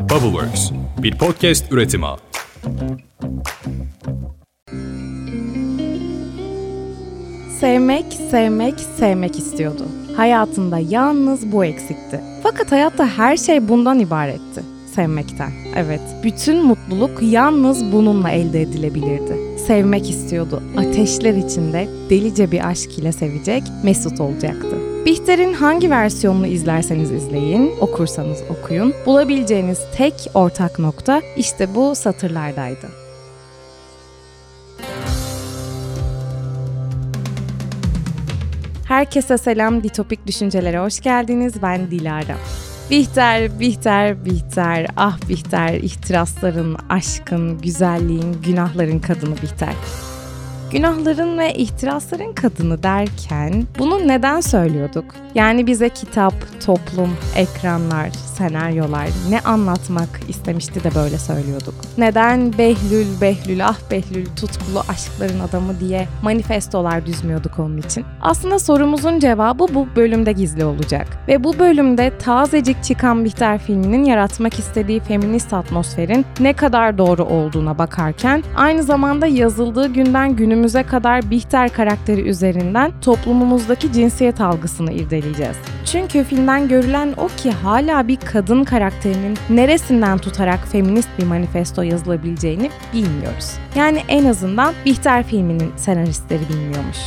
Bubbleworks, bir podcast üretimi. Sevmek, sevmek, sevmek istiyordu. Hayatında yalnız bu eksikti. Fakat hayatta her şey bundan ibaretti. Sevmekten. Evet, bütün mutluluk yalnız bununla elde edilebilirdi. Sevmek istiyordu. Ateşler içinde delice bir aşk ile sevecek, mesut olacaktı. Bihter'in hangi versiyonunu izlerseniz izleyin, okursanız okuyun, bulabileceğiniz tek ortak nokta işte bu satırlardaydı. Herkese selam, Ditopik Düşüncelere hoş geldiniz. Ben Dilara. Bihter, Bihter, Bihter, ah Bihter, ihtirasların, aşkın, güzelliğin, günahların kadını Bihter. Günahların ve ihtirasların kadını derken bunu neden söylüyorduk? Yani bize kitap, toplum, ekranlar, senaryolar ne anlatmak istemişti de böyle söylüyorduk. Neden Behlül, Behlül, ah Behlül, tutkulu aşkların adamı diye manifestolar düzmüyorduk onun için? Aslında sorumuzun cevabı bu bölümde gizli olacak. Ve bu bölümde tazecik çıkan Bihter filminin yaratmak istediği feminist atmosferin ne kadar doğru olduğuna bakarken aynı zamanda yazıldığı günden günümüze kadar Bihter karakteri üzerinden toplumumuzdaki cinsiyet algısını irdeleyeceğiz. Çünkü filmden görülen o ki hala bir kadın karakterinin neresinden tutarak feminist bir manifesto yazılabileceğini bilmiyoruz. Yani en azından Bihter filminin senaristleri bilmiyormuş.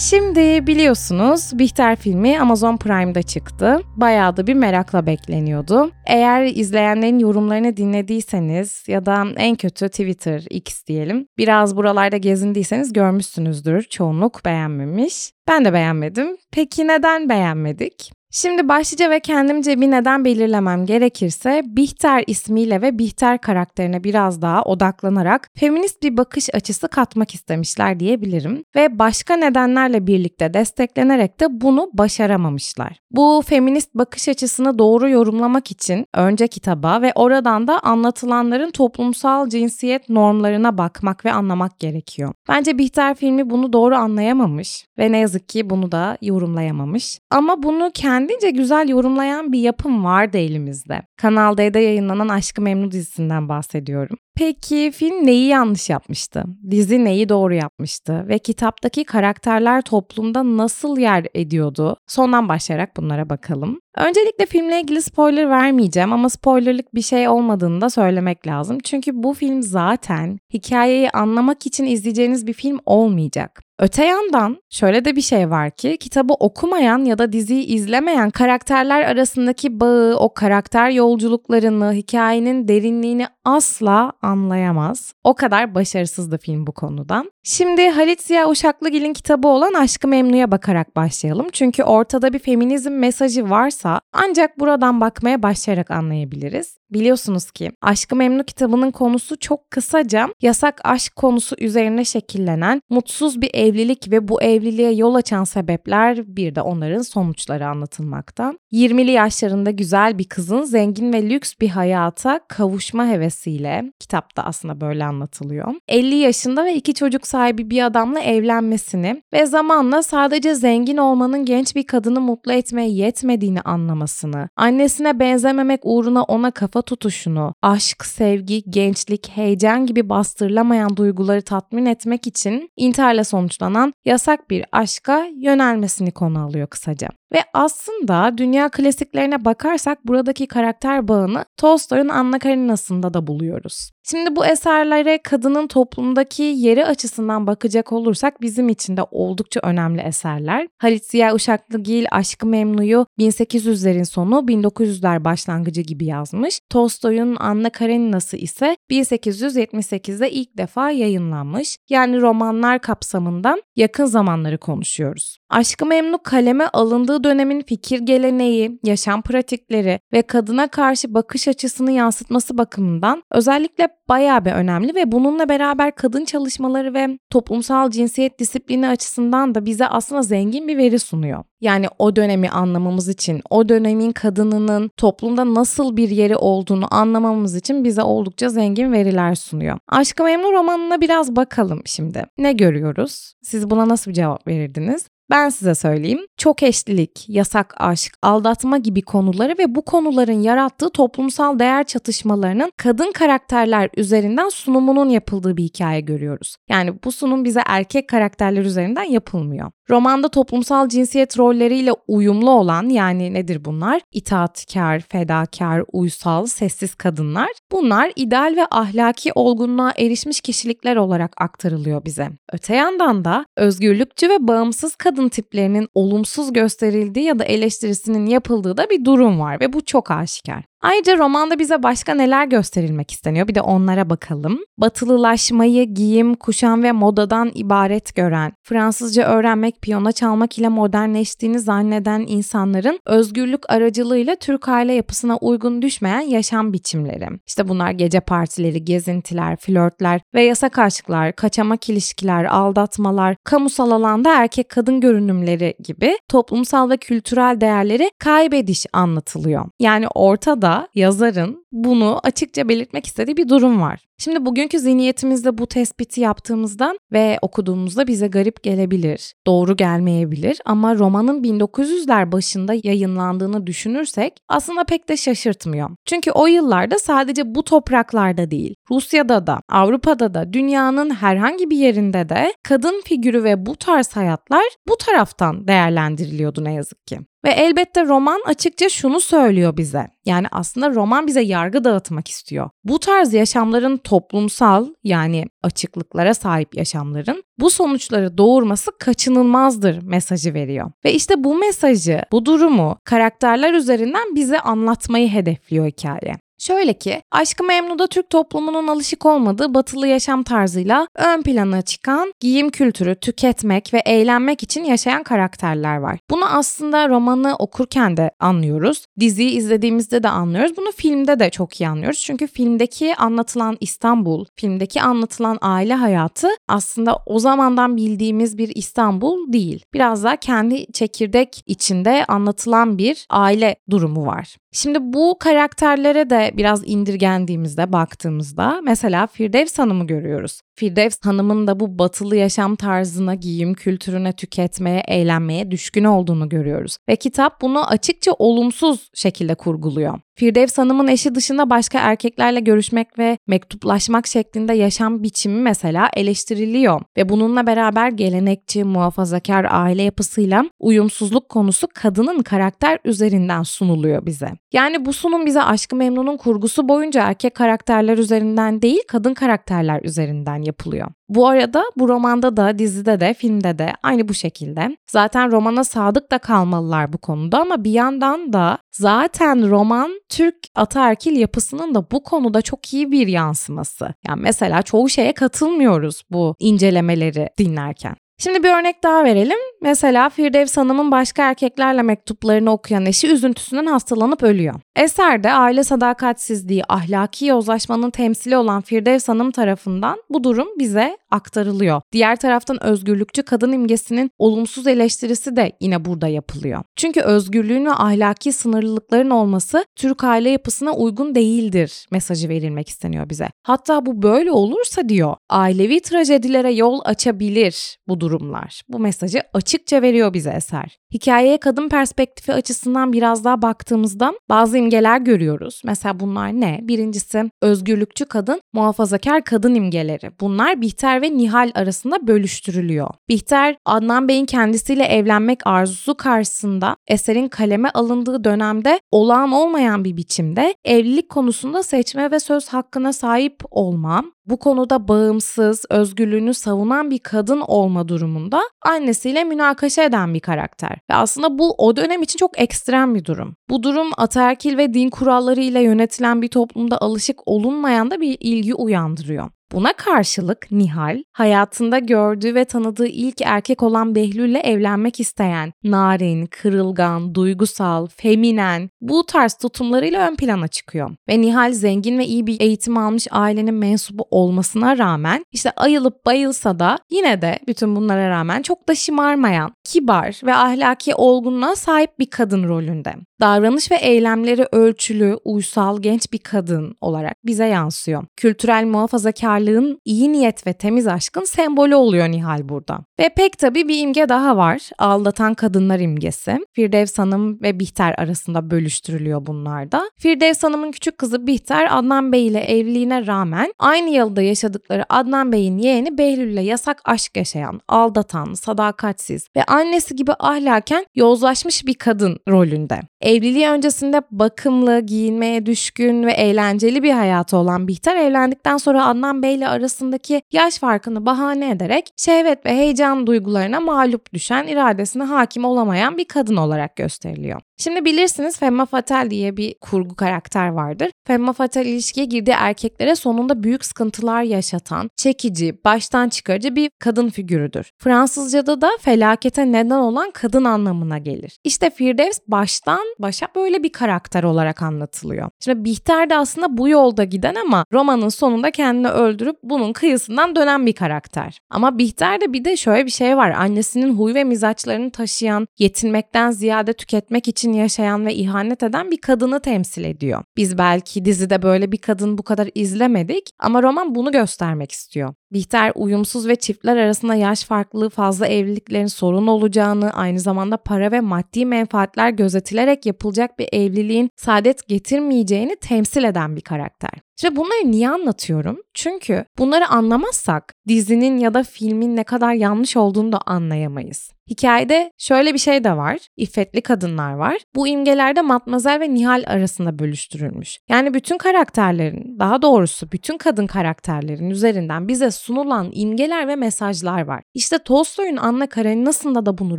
Şimdi biliyorsunuz Bihter filmi Amazon Prime'da çıktı. Bayağı da bir merakla bekleniyordu. Eğer izleyenlerin yorumlarını dinlediyseniz ya da en kötü Twitter, X diyelim biraz buralarda gezindiyseniz görmüşsünüzdür. Çoğunluk beğenmemiş. Ben de beğenmedim. Peki neden beğenmedik? Şimdi başlıca ve kendimce bir neden belirlemem gerekirse Bihter ismiyle ve Bihter karakterine biraz daha odaklanarak feminist bir bakış açısı katmak istemişler diyebilirim. Ve başka nedenlerle birlikte desteklenerek de bunu başaramamışlar. Bu feminist bakış açısını doğru yorumlamak için önce kitaba ve oradan da anlatılanların toplumsal cinsiyet normlarına bakmak ve anlamak gerekiyor. Bence Bihter filmi bunu doğru anlayamamış ve ne yazık ki bunu da yorumlayamamış. Ama bunu kendince güzel yorumlayan bir yapım vardı elimizde. Kanal D'de yayınlanan Aşkı Memnu dizisinden bahsediyorum. Peki film neyi yanlış yapmıştı? Dizi neyi doğru yapmıştı? Ve kitaptaki karakterler toplumda nasıl yer ediyordu? Sondan başlayarak bunlara bakalım. Öncelikle filmle ilgili spoiler vermeyeceğim ama spoilerlık bir şey olmadığını da söylemek lazım. Çünkü bu film zaten hikayeyi anlamak için izleyeceğiniz bir film olmayacak. Öte yandan şöyle de bir şey var ki kitabı okumayan ya da diziyi izlemeyen karakterler arasındaki bağı, o karakter yolculuklarını, hikayenin derinliğini asla anlayamaz. O kadar başarısızdı film bu konuda. Şimdi Halit Ziya Uşaklıgil'in kitabı olan Aşkı Memnu'ya bakarak başlayalım. Çünkü ortada bir feminizm mesajı varsa ancak buradan bakmaya başlayarak anlayabiliriz. Biliyorsunuz ki Aşkı Memnu kitabının konusu çok kısaca yasak aşk konusu üzerine şekillenen mutsuz bir evlilik ve bu evliliğe yol açan sebepler bir de onların sonuçları anlatılmakta. 20'li yaşlarında güzel bir kızın zengin ve lüks bir hayata kavuşma hevesiyle kitapta aslında böyle anlatılıyor. 50 yaşında ve iki çocuk sahibi bir adamla evlenmesini ve zamanla sadece zengin olmanın genç bir kadını mutlu etmeye yetmediğini anlamasını, annesine benzememek uğruna ona kafa tutuşunu, aşk, sevgi, gençlik, heyecan gibi bastırılamayan duyguları tatmin etmek için intiharla sonuçlanan yasak bir aşka yönelmesini konu alıyor kısaca. Ve aslında dünya klasiklerine bakarsak buradaki karakter bağını Tolstoy'un Anna Karenina'sında da buluyoruz. Şimdi bu eserlere kadının toplumdaki yeri açısından bakacak olursak bizim için de oldukça önemli eserler. Halit Ziya Uşaklıgil Aşkı Memnu'yu 1800'lerin sonu 1900'ler başlangıcı gibi yazmış. Tolstoy'un Anna Karenina'sı ise 1878'de ilk defa yayınlanmış. Yani romanlar kapsamından yakın zamanları konuşuyoruz. Aşkı Memnu kaleme alındığı dönemin fikir geleneği, yaşam pratikleri ve kadına karşı bakış açısını yansıtması bakımından özellikle bayağı bir önemli ve bununla beraber kadın çalışmaları ve toplumsal cinsiyet disiplini açısından da bize aslında zengin bir veri sunuyor. Yani o dönemi anlamamız için, o dönemin kadınının toplumda nasıl bir yeri olduğunu anlamamız için bize oldukça zengin veriler sunuyor. Aşkı Memnu romanına biraz bakalım şimdi. Ne görüyoruz? Siz buna nasıl bir cevap verirdiniz? Ben size söyleyeyim. Çok eşlilik, yasak aşk, aldatma gibi konuları ve bu konuların yarattığı toplumsal değer çatışmalarının kadın karakterler üzerinden sunumunun yapıldığı bir hikaye görüyoruz. Yani bu sunum bize erkek karakterler üzerinden yapılmıyor. Romanda toplumsal cinsiyet rolleriyle uyumlu olan yani nedir bunlar? İtaatkar, fedakar, uysal, sessiz kadınlar. Bunlar ideal ve ahlaki olgunluğa erişmiş kişilikler olarak aktarılıyor bize. Öte yandan da özgürlükçü ve bağımsız kadın tiplerinin olumsuz gösterildiği ya da eleştirisinin yapıldığı da bir durum var ve bu çok aşikar. Ayrıca romanda bize başka neler gösterilmek isteniyor bir de onlara bakalım. Batılılaşmayı giyim, kuşam ve modadan ibaret gören, Fransızca öğrenmek, piyano çalmak ile modernleştiğini zanneden insanların özgürlük aracılığıyla Türk aile yapısına uygun düşmeyen yaşam biçimleri. İşte bunlar gece partileri, gezintiler, flörtler ve yasak aşklar, kaçamak ilişkiler, aldatmalar, kamusal alanda erkek kadın görünümleri gibi toplumsal ve kültürel değerleri kaybediş anlatılıyor. Yani ortada da yazarın bunu açıkça belirtmek istediği bir durum var. Şimdi bugünkü zihniyetimizde bu tespiti yaptığımızdan ve okuduğumuzda bize garip gelebilir, doğru gelmeyebilir ama romanın 1900'ler başında yayınlandığını düşünürsek aslında pek de şaşırtmıyor. Çünkü o yıllarda sadece bu topraklarda değil, Rusya'da da, Avrupa'da da, dünyanın herhangi bir yerinde de kadın figürü ve bu tarz hayatlar bu taraftan değerlendiriliyordu ne yazık ki. Ve elbette roman açıkça şunu söylüyor bize. Yani aslında roman bize yargı dağıtmak istiyor. Bu tarz yaşamların toplumsal yani açıklıklara sahip yaşamların bu sonuçları doğurması kaçınılmazdır mesajı veriyor. Ve işte bu mesajı, bu durumu karakterler üzerinden bize anlatmayı hedefliyor hikaye. Şöyle ki, Aşkı Memnu'da Türk toplumunun alışık olmadığı batılı yaşam tarzıyla ön plana çıkan giyim kültürü, tüketmek ve eğlenmek için yaşayan karakterler var. Bunu aslında romanı okurken de anlıyoruz. Diziyi izlediğimizde de anlıyoruz. Bunu filmde de çok iyi anlıyoruz. Çünkü filmdeki anlatılan İstanbul, filmdeki anlatılan aile hayatı aslında o zamandan bildiğimiz bir İstanbul değil. Biraz daha kendi çekirdek içinde anlatılan bir aile durumu var. Şimdi bu karakterlere de biraz indirgendiğimizde baktığımızda mesela Firdevs Hanım'ı görüyoruz. Firdevs Hanım'ın da bu batılı yaşam tarzına, giyim kültürüne, tüketmeye, eğlenmeye düşkün olduğunu görüyoruz. Ve kitap bunu açıkça olumsuz şekilde kurguluyor. Firdevs Hanım'ın eşi dışında başka erkeklerle görüşmek ve mektuplaşmak şeklinde yaşam biçimi mesela eleştiriliyor. Ve bununla beraber gelenekçi, muhafazakar aile yapısıyla uyumsuzluk konusu kadının karakter üzerinden sunuluyor bize. Yani bu sunum bize Aşkı Memnun'un kurgusu boyunca erkek karakterler üzerinden değil, kadın karakterler üzerinden yapılıyor. Bu arada bu romanda da, dizide de, filmde de aynı bu şekilde. Zaten romana sadık da kalmalılar bu konuda ama bir yandan da zaten roman Türk ataerkil yapısının da bu konuda çok iyi bir yansıması. Yani mesela çoğu şeye katılmıyoruz bu incelemeleri dinlerken. Şimdi bir örnek daha verelim. Mesela Firdevs Hanım'ın başka erkeklerle mektuplarını okuyan eşi üzüntüsünden hastalanıp ölüyor. Eserde aile sadakatsizliği, ahlaki yozlaşmanın temsili olan Firdevs Hanım tarafından bu durum bize aktarılıyor. Diğer taraftan özgürlükçü kadın imgesinin olumsuz eleştirisi de yine burada yapılıyor. Çünkü özgürlüğün ve ahlaki sınırlılıkların olması Türk aile yapısına uygun değildir mesajı verilmek isteniyor bize. Hatta bu böyle olursa diyor ailevi trajedilere yol açabilir bu durumlar. Bu mesajı açıkça veriyor bize eser. Hikayeye kadın perspektifi açısından biraz daha baktığımızda bazı imgeler görüyoruz. Mesela bunlar ne? Birincisi özgürlükçü kadın, muhafazakar kadın imgeleri. Bunlar Bihter ve Nihal arasında bölüştürülüyor. Bihter, Adnan Bey'in kendisiyle evlenmek arzusu karşısında eserin kaleme alındığı dönemde olağan olmayan bir biçimde evlilik konusunda seçme ve söz hakkına sahip olma, bu konuda bağımsız, özgürlüğünü savunan bir kadın olma durumunda annesiyle münakaşa eden bir karakter. Ve aslında bu o dönem için çok ekstrem bir durum. Bu durum ataerkil ve din kurallarıyla yönetilen bir toplumda alışık olunmayan da bir ilgi uyandırıyor. Buna karşılık Nihal, hayatında gördüğü ve tanıdığı ilk erkek olan Behlül'le evlenmek isteyen, narin, kırılgan, duygusal, feminen, bu tarz tutumlarıyla ön plana çıkıyor. Ve Nihal zengin ve iyi bir eğitim almış ailenin mensubu olmasına rağmen işte ayılıp bayılsa da yine de bütün bunlara rağmen çok da şımarmayan, kibar ve ahlaki olgunluğa sahip bir kadın rolünde. Davranış ve eylemleri ölçülü, uysal, genç bir kadın olarak bize yansıyor. Kültürel muhafazakarlığın iyi niyet ve temiz aşkın sembolü oluyor Nihal burada. Ve pek tabii bir imge daha var. Aldatan kadınlar imgesi. Firdevs Hanım ve Bihter arasında bölüştürülüyor bunlar da. Firdevs Hanım'ın küçük kızı Bihter Adnan Bey ile evliliğine rağmen aynı yılda yaşadıkları Adnan Bey'in yeğeni Behlül ile yasak aşk yaşayan, aldatan, sadakatsiz ve annesi gibi ahlaken yozlaşmış bir kadın rolünde. Evliliği öncesinde bakımlı, giyinmeye düşkün ve eğlenceli bir hayatı olan Bihter evlendikten sonra Adnan Bey ile arasındaki yaş farkını bahane ederek şehvet ve heyecan duygularına mağlup düşen, iradesine hakim olamayan bir kadın olarak gösteriliyor. Şimdi bilirsiniz Femma Fatal diye bir kurgu karakter vardır. Femma Fatal ilişkiye girdiği erkeklere sonunda büyük sıkıntılar yaşatan, çekici, baştan çıkarıcı bir kadın figürüdür. Fransızca'da da felakete neden olan kadın anlamına gelir. İşte Firdevs baştan başa böyle bir karakter olarak anlatılıyor. Şimdi Bihter de aslında bu yolda giden ama romanın sonunda kendini öldürüp bunun kıyısından dönen bir karakter. Ama Bihter'de bir de şöyle bir şey var. Annesinin huy ve mizaçlarını taşıyan, yetinmekten ziyade tüketmek için için yaşayan ve ihanet eden bir kadını temsil ediyor. Biz belki dizide böyle bir kadın bu kadar izlemedik ama roman bunu göstermek istiyor. Bihter uyumsuz ve çiftler arasında yaş farklılığı fazla evliliklerin sorun olacağını, aynı zamanda para ve maddi menfaatler gözetilerek yapılacak bir evliliğin saadet getirmeyeceğini temsil eden bir karakter. Şimdi bunları niye anlatıyorum? Çünkü bunları anlamazsak dizinin ya da filmin ne kadar yanlış olduğunu da anlayamayız. Hikayede şöyle bir şey de var. İffetli kadınlar var. Bu imgelerde Matmazel ve Nihal arasında bölüştürülmüş. Yani bütün karakterlerin, daha doğrusu bütün kadın karakterlerin üzerinden bize sunulan imgeler ve mesajlar var. İşte Tolstoy'un Anna Karenina'sında da bunu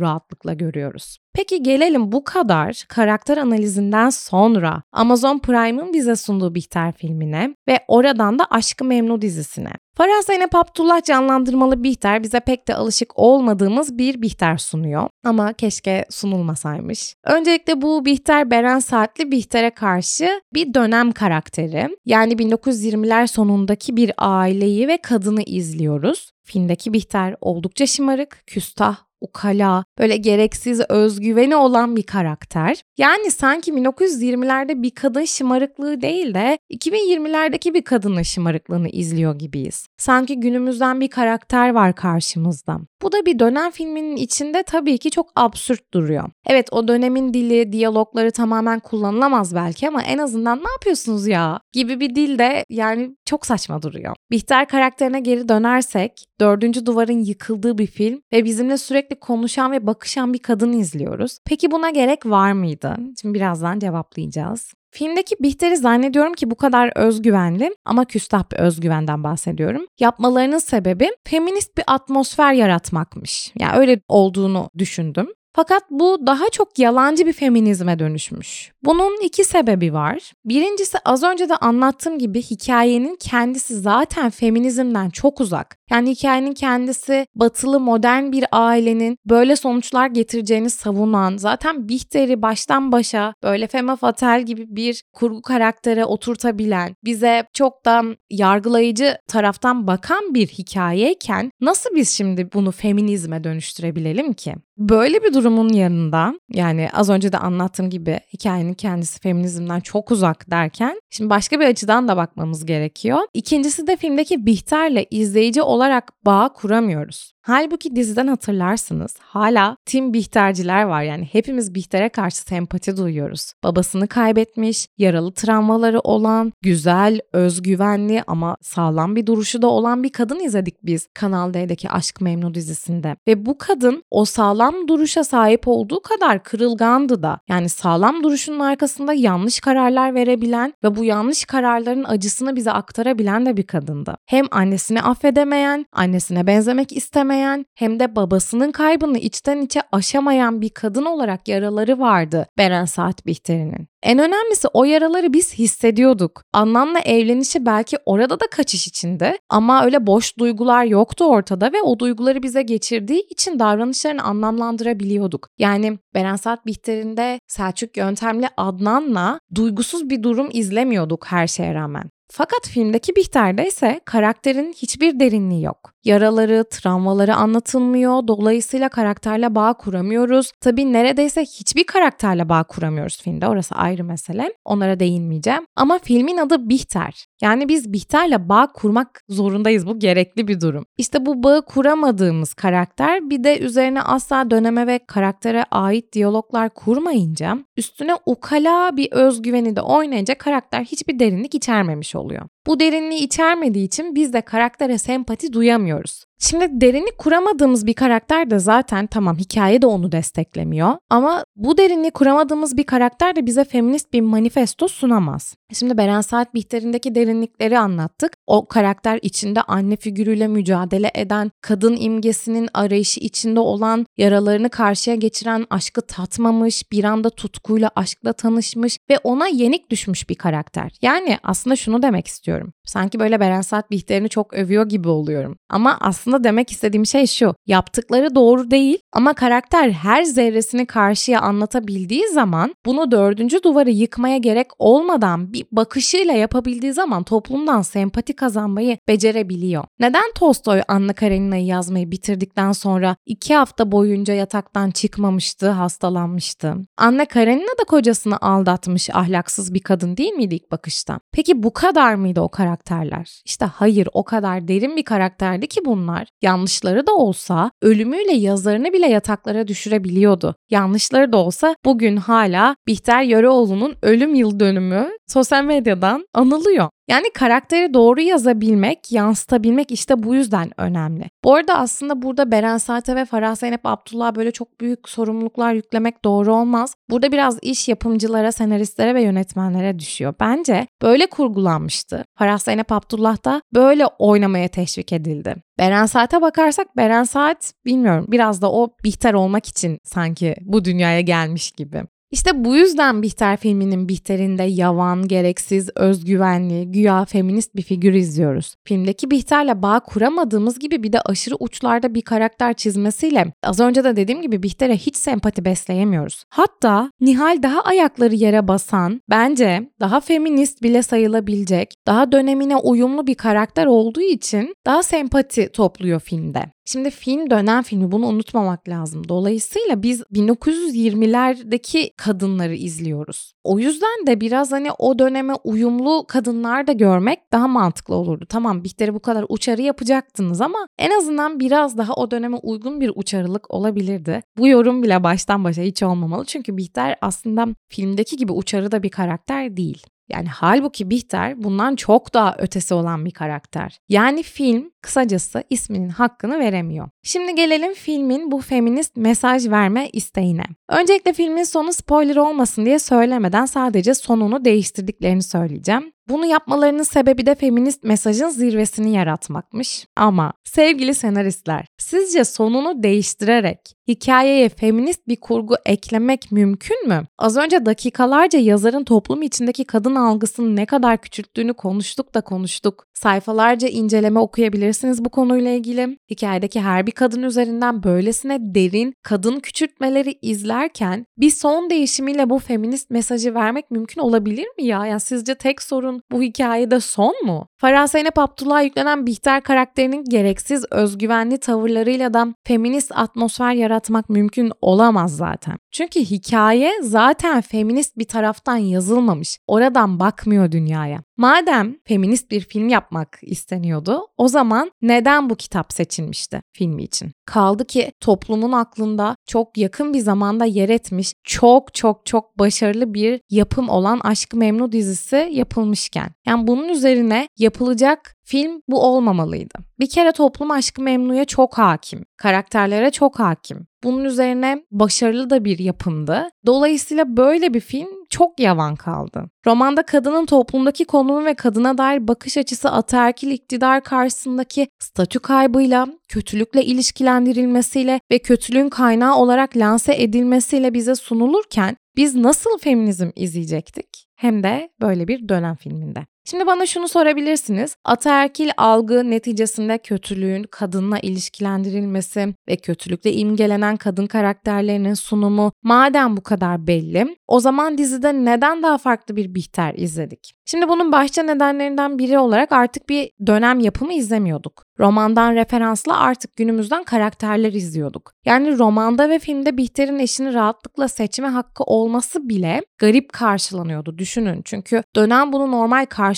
rahatlıkla görüyoruz. Peki gelelim bu kadar karakter analizinden sonra Amazon Prime'ın bize sunduğu Bihter filmine ve oradan da Aşkı Memnu dizisine. Farah Zeynep Abdullah canlandırmalı Bihter bize pek de alışık olmadığımız bir Bihter sunuyor. Ama keşke sunulmasaymış. Öncelikle bu Bihter Beren Saatli Bihter'e karşı bir dönem karakteri. Yani 1920'ler sonundaki bir aileyi ve kadını izliyoruz. Filmdeki Bihter oldukça şımarık, küstah, ukala, böyle gereksiz özgüveni olan bir karakter. Yani sanki 1920'lerde bir kadın şımarıklığı değil de 2020'lerdeki bir kadının şımarıklığını izliyor gibiyiz. Sanki günümüzden bir karakter var karşımızda. Bu da bir dönem filminin içinde tabii ki çok absürt duruyor. Evet o dönemin dili, diyalogları tamamen kullanılamaz belki ama en azından ne yapıyorsunuz ya gibi bir dilde yani çok saçma duruyor. Bihter karakterine geri dönersek dördüncü duvarın yıkıldığı bir film ve bizimle sürekli konuşan ve bakışan bir kadın izliyoruz. Peki buna gerek var mıydı? Şimdi birazdan cevaplayacağız. Filmdeki Bihter'i zannediyorum ki bu kadar özgüvenli ama küstah bir özgüvenden bahsediyorum. Yapmalarının sebebi feminist bir atmosfer yaratmakmış. Yani öyle olduğunu düşündüm. Fakat bu daha çok yalancı bir feminizme dönüşmüş. Bunun iki sebebi var. Birincisi az önce de anlattığım gibi hikayenin kendisi zaten feminizmden çok uzak. Yani hikayenin kendisi batılı modern bir ailenin böyle sonuçlar getireceğini savunan, zaten Bihter'i baştan başa böyle femme fatale gibi bir kurgu karaktere oturtabilen, bize çok da yargılayıcı taraftan bakan bir hikayeyken nasıl biz şimdi bunu feminizme dönüştürebilelim ki? Böyle bir durumun yanında yani az önce de anlattığım gibi hikayenin kendisi feminizmden çok uzak derken şimdi başka bir açıdan da bakmamız gerekiyor. İkincisi de filmdeki Bihter'le izleyici olarak bağ kuramıyoruz. Halbuki diziden hatırlarsınız hala Tim Bihterciler var yani hepimiz Bihter'e karşı sempati duyuyoruz. Babasını kaybetmiş, yaralı travmaları olan, güzel, özgüvenli ama sağlam bir duruşu da olan bir kadın izledik biz Kanal D'deki Aşk Memnu dizisinde. Ve bu kadın o sağlam duruşa sahip olduğu kadar kırılgandı da. Yani sağlam duruşunun arkasında yanlış kararlar verebilen ve bu yanlış kararların acısını bize aktarabilen de bir kadındı. Hem annesini affedemeyen, annesine benzemek istemeyen edemeyen hem de babasının kaybını içten içe aşamayan bir kadın olarak yaraları vardı Beren Saat Bihter'inin. En önemlisi o yaraları biz hissediyorduk. Anlamla evlenişi belki orada da kaçış içinde ama öyle boş duygular yoktu ortada ve o duyguları bize geçirdiği için davranışlarını anlamlandırabiliyorduk. Yani Beren Saat Bihter'inde Selçuk Yöntemli Adnan'la duygusuz bir durum izlemiyorduk her şeye rağmen. Fakat filmdeki Bihter'de ise karakterin hiçbir derinliği yok. Yaraları, travmaları anlatılmıyor. Dolayısıyla karakterle bağ kuramıyoruz. Tabii neredeyse hiçbir karakterle bağ kuramıyoruz filmde. Orası ayrı mesele. Onlara değinmeyeceğim. Ama filmin adı Bihter. Yani biz Bihter'le bağ kurmak zorundayız. Bu gerekli bir durum. İşte bu bağı kuramadığımız karakter bir de üzerine asla döneme ve karaktere ait diyaloglar kurmayınca üstüne ukala bir özgüveni de oynayınca karakter hiçbir derinlik içermemiş oluyor. Bu derinliği içermediği için biz de karaktere sempati duyamıyoruz. Şimdi derinlik kuramadığımız bir karakter de zaten tamam hikaye de onu desteklemiyor ama bu derinliği kuramadığımız bir karakter de bize feminist bir manifesto sunamaz. Şimdi Beren Saat Bihter'indeki derinlikleri anlattık. O karakter içinde anne figürüyle mücadele eden, kadın imgesinin arayışı içinde olan, yaralarını karşıya geçiren, aşkı tatmamış, bir anda tutkuyla aşkla tanışmış ve ona yenik düşmüş bir karakter. Yani aslında şunu demek istiyorum. Sanki böyle Beren Saat Bihter'ini çok övüyor gibi oluyorum. Ama aslında demek istediğim şey şu. Yaptıkları doğru değil ama karakter her zerresini karşıya anlatabildiği zaman bunu dördüncü duvarı yıkmaya gerek olmadan bir bakışıyla yapabildiği zaman toplumdan sempati kazanmayı becerebiliyor. Neden Tolstoy Anna Karenina'yı yazmayı bitirdikten sonra iki hafta boyunca yataktan çıkmamıştı, hastalanmıştı? Anna Karenina da kocasını aldatmış ahlaksız bir kadın değil miydi ilk bakışta? Peki bu kadar mıydı o karakterler? İşte hayır o kadar derin bir karakterdi ki bunlar. Yanlışları da olsa ölümüyle yazarını bile yataklara düşürebiliyordu. Yanlışları da olsa bugün hala Bihter Yöreoğlu'nun ölüm yıl dönümü sosyal medyadan anılıyor. Yani karakteri doğru yazabilmek, yansıtabilmek işte bu yüzden önemli. Bu arada aslında burada Beren Saat'e ve Farah Zeynep Abdullah böyle çok büyük sorumluluklar yüklemek doğru olmaz. Burada biraz iş yapımcılara, senaristlere ve yönetmenlere düşüyor. Bence böyle kurgulanmıştı. Farah Zeynep Abdullah da böyle oynamaya teşvik edildi. Beren Saat'e bakarsak Beren Saat bilmiyorum biraz da o Bihter olmak için sanki bu dünyaya gelmiş gibi. İşte bu yüzden Bihter filminin Bihter'inde yavan, gereksiz, özgüvenli, güya feminist bir figür izliyoruz. Filmdeki Bihter'le bağ kuramadığımız gibi bir de aşırı uçlarda bir karakter çizmesiyle az önce de dediğim gibi Bihter'e hiç sempati besleyemiyoruz. Hatta Nihal daha ayakları yere basan, bence daha feminist bile sayılabilecek, daha dönemine uyumlu bir karakter olduğu için daha sempati topluyor filmde. Şimdi film dönem filmi bunu unutmamak lazım. Dolayısıyla biz 1920'lerdeki kadınları izliyoruz. O yüzden de biraz hani o döneme uyumlu kadınlar da görmek daha mantıklı olurdu. Tamam Bihter'i bu kadar uçarı yapacaktınız ama en azından biraz daha o döneme uygun bir uçarılık olabilirdi. Bu yorum bile baştan başa hiç olmamalı. Çünkü Bihter aslında filmdeki gibi uçarı da bir karakter değil. Yani halbuki Bihter bundan çok daha ötesi olan bir karakter. Yani film kısacası isminin hakkını veremiyor. Şimdi gelelim filmin bu feminist mesaj verme isteğine. Öncelikle filmin sonu spoiler olmasın diye söylemeden sadece sonunu değiştirdiklerini söyleyeceğim. Bunu yapmalarının sebebi de feminist mesajın zirvesini yaratmakmış. Ama sevgili senaristler, sizce sonunu değiştirerek hikayeye feminist bir kurgu eklemek mümkün mü? Az önce dakikalarca yazarın toplum içindeki kadın algısını ne kadar küçülttüğünü konuştuk da konuştuk. Sayfalarca inceleme okuyabilirsiniz bu konuyla ilgili. Hikayedeki her bir kadın üzerinden böylesine derin kadın küçültmeleri izlerken bir son değişimiyle bu feminist mesajı vermek mümkün olabilir mi ya? Yani sizce tek sorun bu hikayede son mu? Farah Zeynep Abdullah yüklenen Bihter karakterinin gereksiz özgüvenli tavırlarıyla da feminist atmosfer yaratmak mümkün olamaz zaten. Çünkü hikaye zaten feminist bir taraftan yazılmamış. Oradan bakmıyor dünyaya. Madem feminist bir film yapmak isteniyordu, o zaman neden bu kitap seçilmişti filmi için? Kaldı ki toplumun aklında çok yakın bir zamanda yer etmiş, çok çok çok başarılı bir yapım olan Aşk-ı Memnu dizisi yapılmışken. Yani bunun üzerine yapılacak film bu olmamalıydı. Bir kere toplum aşkı memnuya çok hakim. Karakterlere çok hakim. Bunun üzerine başarılı da bir yapımdı. Dolayısıyla böyle bir film çok yavan kaldı. Romanda kadının toplumdaki konumu ve kadına dair bakış açısı ataerkil iktidar karşısındaki statü kaybıyla, kötülükle ilişkilendirilmesiyle ve kötülüğün kaynağı olarak lanse edilmesiyle bize sunulurken biz nasıl feminizm izleyecektik? Hem de böyle bir dönem filminde. Şimdi bana şunu sorabilirsiniz. Ataerkil algı neticesinde kötülüğün kadınla ilişkilendirilmesi ve kötülükle imgelenen kadın karakterlerinin sunumu madem bu kadar belli, o zaman dizide neden daha farklı bir Bihter izledik? Şimdi bunun başta nedenlerinden biri olarak artık bir dönem yapımı izlemiyorduk. Romandan referansla artık günümüzden karakterler izliyorduk. Yani romanda ve filmde Bihter'in eşini rahatlıkla seçme hakkı olması bile garip karşılanıyordu düşünün. Çünkü dönem bunu normal karşılamıyordu.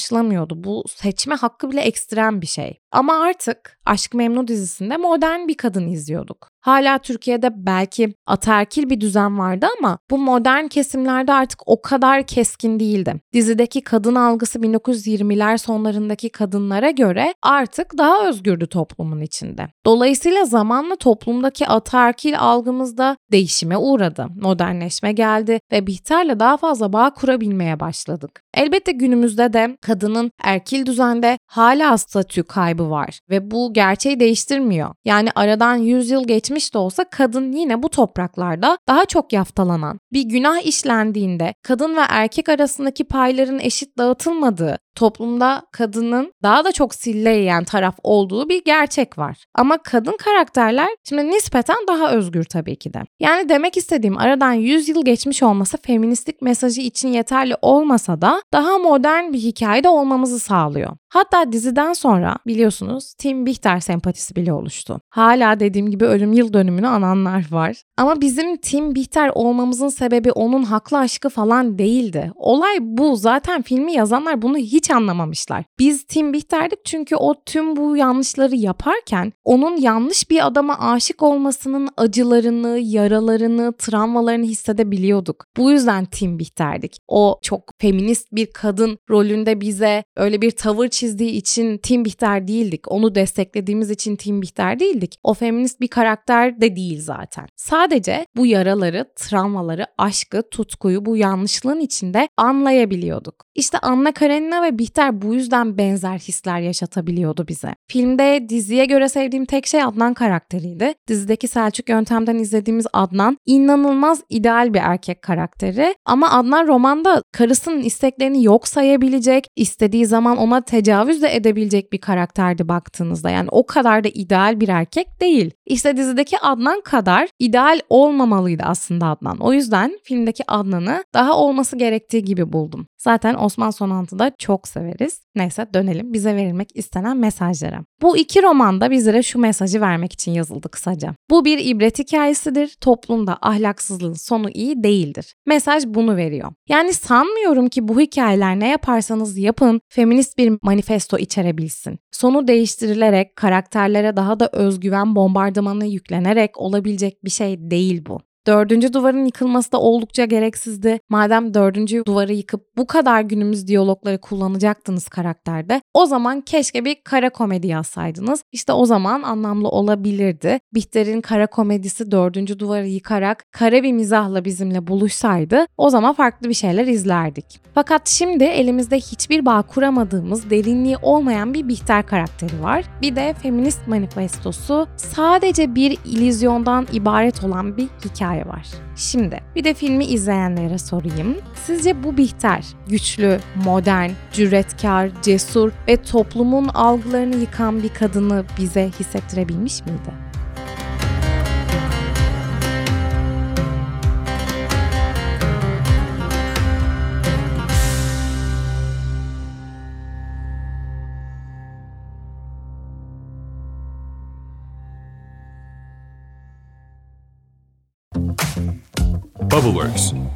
Bu seçme hakkı bile ekstrem bir şey. Ama artık Aşk Memnu dizisinde modern bir kadın izliyorduk. Hala Türkiye'de belki ataerkil bir düzen vardı ama bu modern kesimlerde artık o kadar keskin değildi. Dizideki kadın algısı 1920'ler sonlarındaki kadınlara göre artık daha özgürdü toplumun içinde. Dolayısıyla zamanla toplumdaki ataerkil algımız da değişime uğradı. Modernleşme geldi ve Bihter'le daha fazla bağ kurabilmeye başladık. Elbette günümüzde de kadının erkil düzende hala statü kaybı var ve bu gerçeği değiştirmiyor. Yani aradan 100 yıl geçmiş de olsa kadın yine bu topraklarda daha çok yaftalanan, bir günah işlendiğinde kadın ve erkek arasındaki payların eşit dağıtılmadığı, toplumda kadının daha da çok sille yiyen taraf olduğu bir gerçek var. Ama kadın karakterler şimdi nispeten daha özgür tabii ki de. Yani demek istediğim aradan 100 yıl geçmiş olması feministlik mesajı için yeterli olmasa da daha modern bir hikayede olmamızı sağlıyor. Hatta diziden sonra biliyorsunuz Tim Bihter sempatisi bile oluştu. Hala dediğim gibi ölüm yıl dönümünü ananlar var. Ama bizim Tim Bihter olmamızın sebebi onun haklı aşkı falan değildi. Olay bu. Zaten filmi yazanlar bunu hiç anlamamışlar. Biz Tim Bihter'dik çünkü o tüm bu yanlışları yaparken onun yanlış bir adama aşık olmasının acılarını, yaralarını, travmalarını hissedebiliyorduk. Bu yüzden Tim Bihter'dik. O çok feminist bir kadın rolünde bize öyle bir tavır çizdiği için Tim Bihter değildik. Onu desteklediğimiz için Tim Bihter değildik. O feminist bir karakter de değil zaten. Sadece bu yaraları, travmaları, aşkı, tutkuyu bu yanlışlığın içinde anlayabiliyorduk. İşte Anna Karenina ve Bihter bu yüzden benzer hisler yaşatabiliyordu bize. Filmde diziye göre sevdiğim tek şey Adnan karakteriydi. Dizideki Selçuk Yöntem'den izlediğimiz Adnan inanılmaz ideal bir erkek karakteri ama Adnan romanda karısının isteklerini yok sayabilecek, istediği zaman ona tecavüz de edebilecek bir karakterdi baktığınızda. Yani o kadar da ideal bir erkek değil. İşte dizideki Adnan kadar ideal olmamalıydı aslında Adnan. O yüzden filmdeki Adnan'ı daha olması gerektiği gibi buldum. Zaten Osman Sonantı'da çok severiz. Neyse dönelim bize verilmek istenen mesajlara. Bu iki romanda bizlere şu mesajı vermek için yazıldı kısaca. Bu bir ibret hikayesidir. Toplumda ahlaksızlığın sonu iyi değildir. Mesaj bunu veriyor. Yani sanmıyorum ki bu hikayeler ne yaparsanız yapın feminist bir manifesto içerebilsin. Sonu değiştirilerek karakterlere daha da özgüven bombardımanı yüklenerek olabilecek bir şey değil bu. Dördüncü duvarın yıkılması da oldukça gereksizdi. Madem dördüncü duvarı yıkıp bu kadar günümüz diyalogları kullanacaktınız karakterde o zaman keşke bir kara komedi yazsaydınız. İşte o zaman anlamlı olabilirdi. Bihter'in kara komedisi dördüncü duvarı yıkarak kara bir mizahla bizimle buluşsaydı o zaman farklı bir şeyler izlerdik. Fakat şimdi elimizde hiçbir bağ kuramadığımız derinliği olmayan bir Bihter karakteri var. Bir de feminist manifestosu sadece bir ilizyondan ibaret olan bir hikaye hikaye var. Şimdi bir de filmi izleyenlere sorayım. Sizce bu Bihter güçlü, modern, cüretkar, cesur ve toplumun algılarını yıkan bir kadını bize hissettirebilmiş miydi?